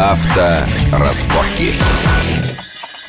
Авторазборки.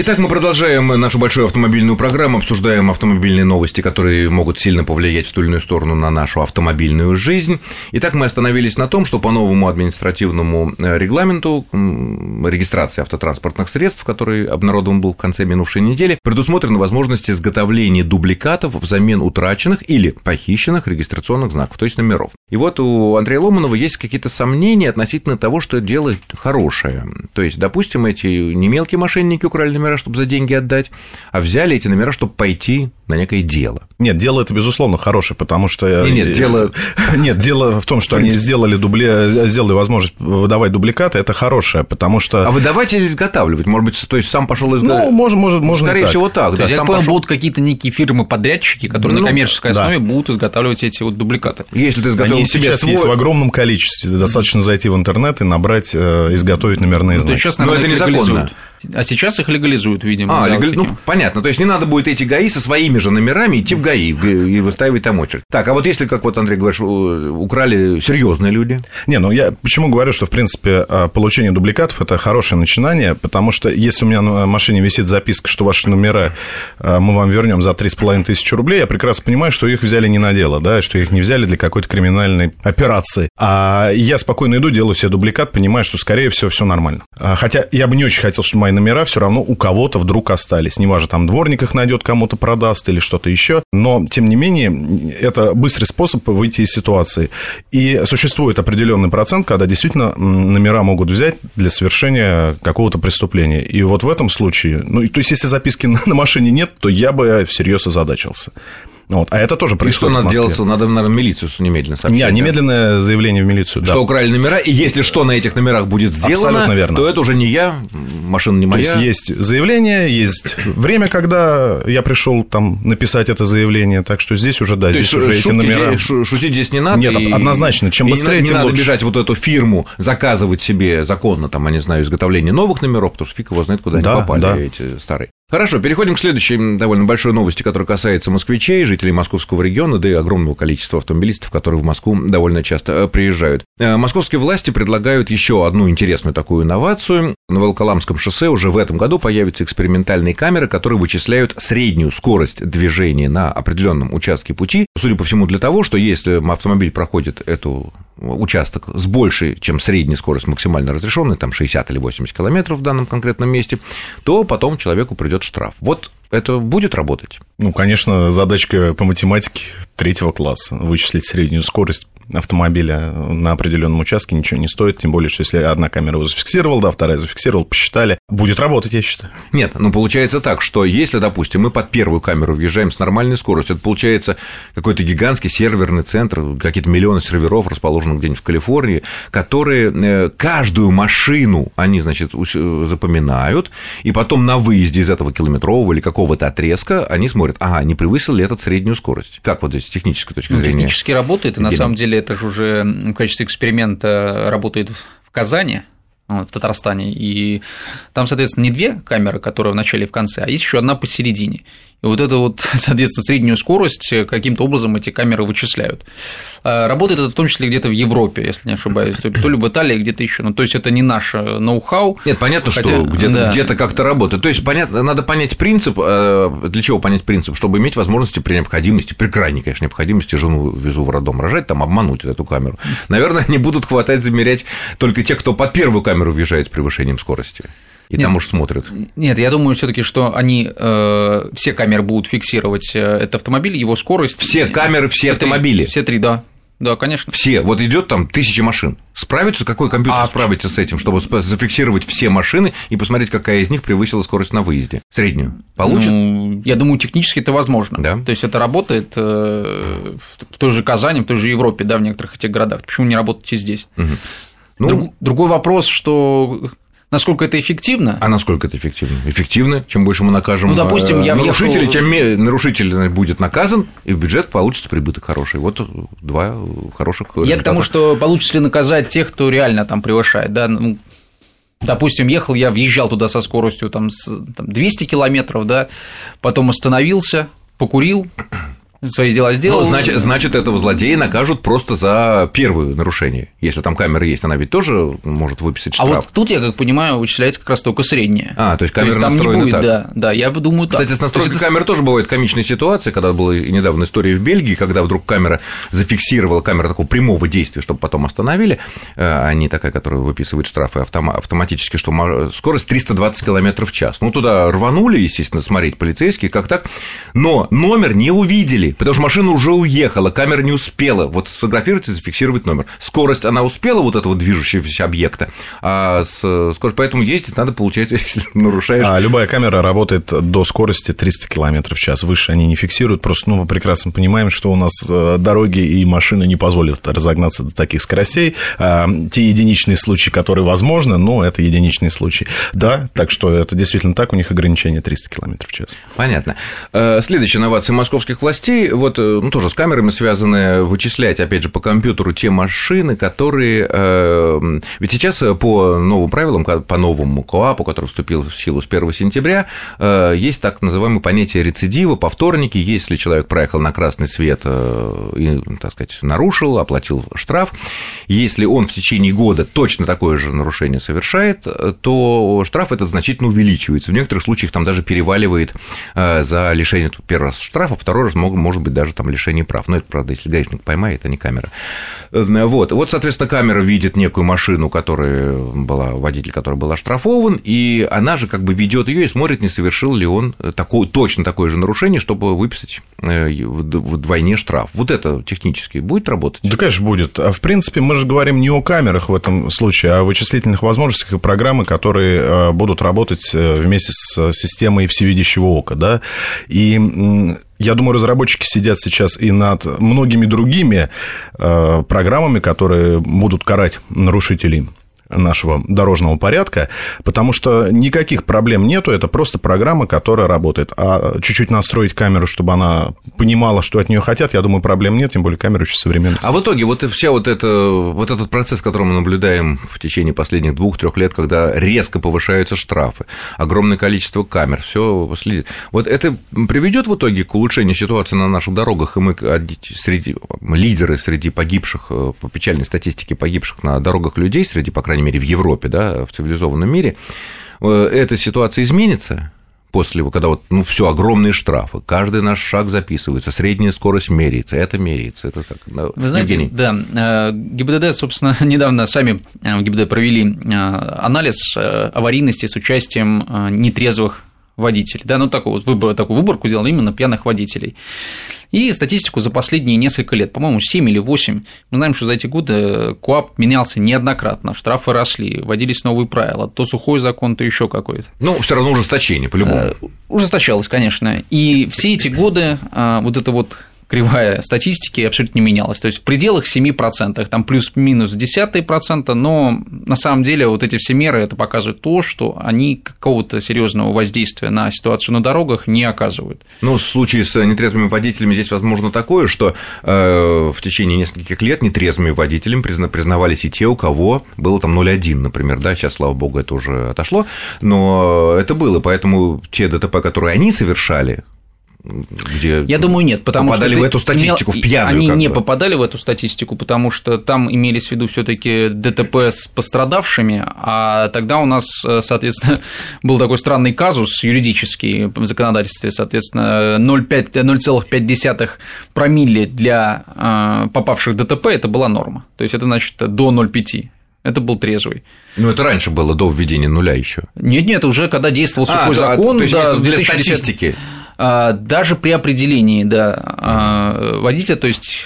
Итак, мы продолжаем нашу большую автомобильную программу, обсуждаем автомобильные новости, которые могут сильно повлиять в ту или иную сторону на нашу автомобильную жизнь. Итак, мы остановились на том, что по новому административному э, регламенту регистрации автотранспортных средств, который обнародован был в конце минувшей недели, предусмотрена возможность изготовления дубликатов взамен утраченных или похищенных регистрационных знаков, то есть номеров. И вот у Андрея Ломанова есть какие-то сомнения относительно того, что дело хорошее. То есть, допустим, эти не мелкие мошенники украли номера, чтобы за деньги отдать, а взяли эти номера, чтобы пойти на некое дело. Нет, дело это, безусловно, хорошее, потому что... Нет, нет дело... Нет, дело в том, что они сделали, дубли... сделали возможность выдавать дубликаты, это хорошее, потому что... А выдавать или изготавливать? Может быть, то есть сам пошел изготавливать? Ну, может, может, можно Скорее так. всего, так. То да, есть, я понял, пошел... будут какие-то некие фирмы-подрядчики, которые Ну, на коммерческой да. основе будут изготавливать эти вот дубликаты. Если ты изготовил Они сейчас свой... есть в огромном количестве. Достаточно зайти в интернет и набрать, э, изготовить номерные Ну, знаки. сейчас, Но наверное, это их незаконно. А сейчас их легализуют, видимо. А, да, легали- вот ну, понятно. То есть не надо будет эти ГАИ со своими же номерами идти в ГАИ и выставить там очередь. Так, а вот если, как вот Андрей говоришь, у- украли серьезные люди, Не, ну я почему говорю, что, в принципе, э, получение дубликатов – это хорошее начинание, потому что если у меня на машине висит записка, что ваши номера э, мы вам вернем за 3,5 тысячи рублей, я прекрасно понимаю, что их взяли не на дело, да, что их не взяли для какой-то криминальной операции. А я спокойно иду, делаю себе дубликат, понимаю, что, скорее всего, все нормально. А, Хотя я бы не очень хотел, чтобы мои номера все равно у кого-то вдруг остались. Неважно, там дворник их найдет, кому-то продаст или что-то еще. Но, тем не менее, это быстрый способ выйти из ситуации. И существует определенный процент, когда действительно номера могут взять для совершения какого-то преступления. И вот в этом случае, ну, то есть, если записки на машине нет, то я бы всерьез озадачился. Вот. А это тоже и что происходит надо делать? Надо, наверное, милицию немедленно сообщить. Не, да? немедленное заявление в милицию, да. Что украли номера, и если что на этих номерах будет сделано, Абсолютно верно. то это уже не я, машина не То моя. есть есть заявление, есть время, когда я пришел там написать это заявление, так что здесь уже да, То здесь уже эти номера. здесь- шу- шутить здесь не надо. Нет, и- однозначно, чем и не быстрее, надо- не тем надо лучше. бежать вот эту фирму, заказывать себе законно, там, я не знаю, изготовление новых номеров, потому что фиг его знает, куда Да, они попали, да. эти старые. Хорошо, переходим к следующей довольно большой новости, которая касается москвичей, жителей московского региона, да и огромного количества автомобилистов, которые в Москву довольно часто э, приезжают. Э, Московские власти предлагают еще одну интересную такую инновацию. На Волоколамском шоссе уже в этом году появятся экспериментальные камеры, которые вычисляют среднюю скорость движения на определенном участке пути. Судя по всему, для того, что если автомобиль проходит эту участок с большей, чем средняя скорость максимально разрешенная, там 60 или 80 километров в данном конкретном месте, то потом человеку придет штраф. Вот это будет работать? Ну, конечно, задачка по математике третьего класса. Вычислить среднюю скорость автомобиля на определенном участке ничего не стоит, тем более, что если одна камера его зафиксировала, да, вторая зафиксировала, посчитали, будет работать, я считаю. Нет, ну получается так, что если, допустим, мы под первую камеру въезжаем с нормальной скоростью, это получается какой-то гигантский серверный центр, какие-то миллионы серверов, расположенных где-нибудь в Калифорнии, которые э, каждую машину они, значит, э, запоминают, и потом на выезде из этого километрового или какого-то отрезка они смотрят, ага, не превысил ли этот среднюю скорость. Как вот здесь с технической точки Ну, зрения? технически работает, и на самом деле это же уже в качестве эксперимента работает в Казани, в Татарстане, и там, соответственно, не две камеры, которые в начале и в конце, а есть еще одна посередине. И вот это вот, соответственно, среднюю скорость каким-то образом эти камеры вычисляют. А, Работает это в том числе где-то в Европе, если не ошибаюсь, то ли в Италии, где-то еще. Ну, то есть это не наше ноу-хау. Нет, понятно, Хотя, что где-то, да. где-то как-то работает. То есть, понятно, надо понять принцип. э, Для чего понять принцип? Чтобы иметь возможности при необходимости, при крайней, конечно, необходимости жену везу в роддом рожать, там обмануть эту камеру. Наверное, они будут хватать, замерять только те, кто под первую камеру въезжает с превышением скорости. И Нет. там уж смотрят. Нет, я думаю все-таки, что они э, все камеры будут фиксировать э, этот автомобиль, его скорость. Все камеры, все три. автомобили. Все три, да. Да, конечно. Все. Вот идет там тысячи машин. Справится какой компьютер А- справится с этим, чтобы зафиксировать все машины и посмотреть, какая из них превысила скорость на выезде? Среднюю. Получит? Ну, я думаю, технически это возможно. Да. То есть это работает э, в той же Казани, в той же Европе, да, в некоторых этих городах. Почему не работать и здесь? Ну, Друг- другой вопрос, что насколько это эффективно. А насколько это эффективно? Эффективно. Чем больше мы накажем Ну, допустим, э, я нарушителей, въехал- тем нарушитель будет наказан, и в бюджет получится прибыток хороший. Вот два хороших Я к тому, результата. что получится ли наказать тех, кто реально там превышает, да, ну, Допустим, ехал я, въезжал туда со скоростью там, 200 километров, да, потом остановился, покурил, свои дела сделал. Ну, значит, значит, этого злодея накажут просто за первое нарушение. Если там камера есть, она ведь тоже может выписать штраф. А вот тут, я как понимаю, вычисляется как раз только средняя. А, то есть камера то есть, там не будет, так. да, да, я думаю так. Кстати, с настройкой есть... камеры тоже бывает комичная ситуация, когда была недавно история в Бельгии, когда вдруг камера зафиксировала, камера такого прямого действия, чтобы потом остановили, а не такая, которая выписывает штрафы автоматически, что скорость 320 км в час. Ну, туда рванули, естественно, смотреть полицейские, как так, но номер не увидели, потому что машина уже уехала, камера не успела вот сфотографировать и зафиксировать номер. Скорость она успела вот этого движущегося объекта, а с скорость, поэтому ездить надо, получать, если нарушаешь. А любая камера работает до скорости 300 км в час, выше они не фиксируют, просто ну, мы прекрасно понимаем, что у нас э, дороги и машины не позволят разогнаться до таких скоростей. А, те единичные случаи, которые возможны, но это единичные случаи. Да, так что это действительно так, у них ограничение 300 км в час. Понятно. Э, следующая инновация московских властей вот, э, ну, тоже с камерами связаны, вычислять, опять же, по компьютеру те машины, которые... Э, ведь сейчас по новым правилам, по новому КОАПу, который вступил в силу с 1 сентября, э, есть так называемое понятие рецидива, повторники, если человек проехал на красный свет и, так сказать, нарушил, оплатил штраф, если он в течение года точно такое же нарушение совершает, то штраф этот значительно увеличивается. В некоторых случаях там даже переваливает за лишение первый раз штрафа, второй раз могут может быть даже там лишение прав. Но это, правда, если гаишник поймает, а не камера. Э, вот, вот соответственно, камера видит некую машину, которая была, водитель, который был оштрафован, и она же как бы ведет ее и смотрит, не совершил ли он такое, точно такое же нарушение, чтобы выписать э, вдвойне штраф. Вот это технически будет работать? Да, конечно, будет. А в принципе, мы же говорим не о камерах в этом случае, а о вычислительных возможностях и программы, которые э, будут работать вместе с системой всевидящего ока, да, и я думаю, разработчики сидят сейчас и над многими другими э, программами, которые будут карать нарушителей нашего дорожного порядка, потому что никаких проблем нету, это просто программа, которая работает. А чуть-чуть настроить камеру, чтобы она понимала, что от нее хотят, я думаю, проблем нет, тем более камера очень современная. А в итоге вот вся вот это, вот этот процесс, который мы наблюдаем в течение последних двух-трех лет, когда резко повышаются штрафы, огромное количество камер, все следит. Вот это приведет в итоге к улучшению ситуации на наших дорогах, и мы среди лидеры среди погибших, э, по печальной статистике погибших на дорогах людей, среди, по крайней крайней мере, в Европе, да, в цивилизованном мире, э, эта ситуация изменится после, когда вот, ну, все огромные штрафы, каждый наш шаг записывается, средняя скорость меряется, это меряется. Это так, Вы знаете, Евгений. да, э, ГИБДД, собственно, недавно сами э, в ГИБДД провели анализ аварийности с участием нетрезвых водителей. Да, ну такой вот выбор, такую выборку сделал именно пьяных водителей. И статистику за последние несколько лет, по-моему, 7 или 8, мы знаем, что за эти годы КУАП менялся неоднократно, штрафы росли, вводились новые правила, то сухой закон, то еще какой-то. Ну, все равно ужесточение, по-любому. Э, ужесточалось, конечно. И все эти годы а, вот это вот кривая статистики абсолютно не менялась. То есть в пределах 7%, там плюс-минус десятые процента, но на самом деле вот эти все меры это показывают то, что они какого-то серьезного воздействия на ситуацию на дорогах не оказывают. Ну, в случае с нетрезвыми водителями здесь возможно такое, что э, в течение нескольких лет нетрезвыми водителями признавались и те, у кого было там 0,1, например, да, сейчас, слава богу, это уже отошло, но это было, поэтому те ДТП, которые они совершали, где Я думаю, нет, потому попадали что в эту статистику, имел... в пьяную. Они не бы. попадали в эту статистику, потому что там имелись в виду все таки ДТП с пострадавшими, а тогда у нас, соответственно, был такой странный казус юридический в законодательстве, соответственно, 0,5 промилле для э, попавших в ДТП – это была норма, то есть это значит до 0,5 это был трезвый. Ну, это раньше было, до введения нуля еще. Нет, нет, уже когда действовал а, сухой а, закон, то есть да, для 2010... статистики. А, даже при определении да, а, водителя, то есть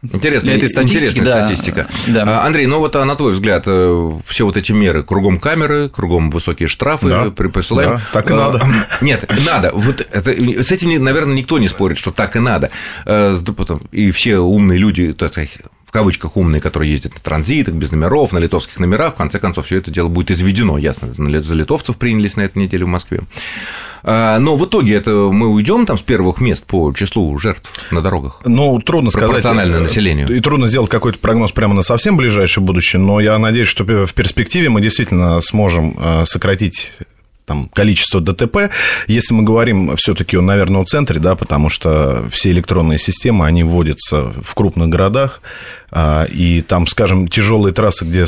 Интересная, этой статистики, да, статистика. Да. А, Андрей, ну вот на твой взгляд, э, все вот эти меры, кругом камеры, кругом высокие штрафы да, присылаем. Да, так и надо. Нет, надо. Вот это, с этим, наверное, никто не спорит, что так и надо. И все умные люди, в кавычках умные, которые ездят на транзитах, без номеров, на литовских номерах, в конце концов, все это дело будет изведено, ясно, за литовцев принялись на этой неделе в Москве. А, но в итоге это мы уйдем там с первых мест по числу жертв на дорогах? Ну, трудно сказать. Пропорционально населению. И трудно сделать какой-то прогноз прямо на совсем ближайшее будущее, но я надеюсь, что в перспективе мы действительно сможем э, сократить там, количество ДТП. Если мы говорим все-таки о, наверное, о центре, да, потому что все электронные системы, они вводятся в крупных городах, и там, скажем, тяжелые трассы, где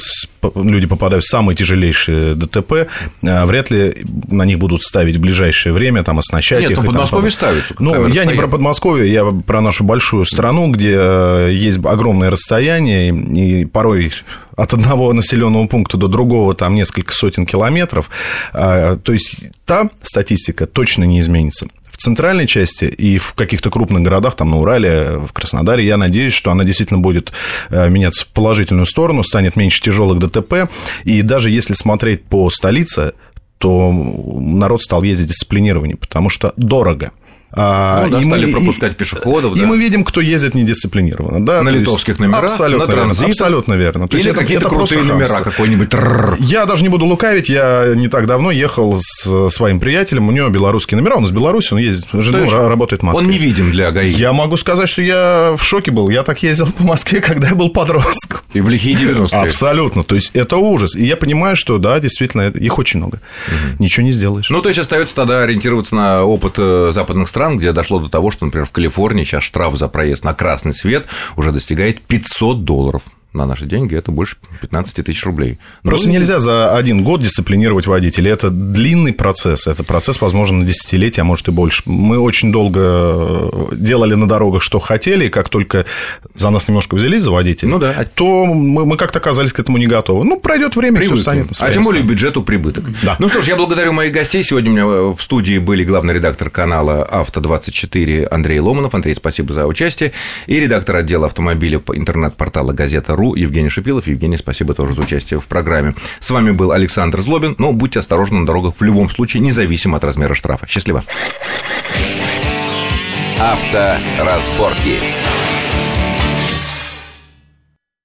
люди попадают в самые тяжелейшие ДТП, а, вряд ли на них будут ставить в ближайшее время, там, оснащать Нет, их. Нет, ну, Подмосковье ставится. Ну, я не про Подмосковье, я про нашу большую страну, где э, есть огромное расстояние, и порой от одного населенного пункта до другого там несколько сотен километров. А, то есть та статистика точно не изменится центральной части и в каких-то крупных городах, там на Урале, в Краснодаре, я надеюсь, что она действительно будет э, меняться в положительную сторону, станет меньше тяжелых ДТП. И даже если смотреть по столице, то народ стал ездить дисциплинированнее, потому что дорого. А, ну, да, и стали мы, пропускать пешеходов. И да. мы видим, кто ездит недисциплинированно. Да, на литовских есть, номерах, абсолютно на. Верно, абсолютно верно. То Или есть какие-то это крутые номера, какой-нибудь. Я даже не буду лукавить, я не так давно ехал с своим приятелем, у него белорусские номера, он из Беларуси, он ездит, жена работает в Москве. Он не видим для ГАИ. Я могу сказать, что я в шоке был. Я так ездил по Москве, когда я был подростком. И в лихие 90-е. Абсолютно. То есть, это ужас. И я понимаю, что, да, действительно, их очень много. Угу. Ничего не сделаешь. Ну, то есть, остается тогда ориентироваться на опыт э, западных стран, где дошло до того, что, например, в Калифорнии сейчас штраф за проезд на красный свет уже достигает 500 долларов на наши деньги это больше 15 тысяч рублей. Но Просто нельзя за один год дисциплинировать водителей. Это длинный процесс. Это процесс, возможно, на десятилетия, а может и больше. Мы очень долго э, делали на дорогах, что хотели, и как только за нас немножко взялись за водителей, ну, да. то мы, мы как-то оказались к этому не готовы. Ну, пройдет время, все станет А тем более бюджету прибыток. Да. Ну что ж, я благодарю моих гостей. Сегодня у меня в студии были главный редактор канала «Авто-24» Андрей Ломанов. Андрей, спасибо за участие. И редактор отдела автомобиля интернет-портала «Газета.ру» Ру Евгений Шипилов. Евгений, спасибо тоже за участие в программе. С вами был Александр Злобин. Но будьте осторожны на дорогах в любом случае, независимо от размера штрафа. Счастливо. Авторазборки.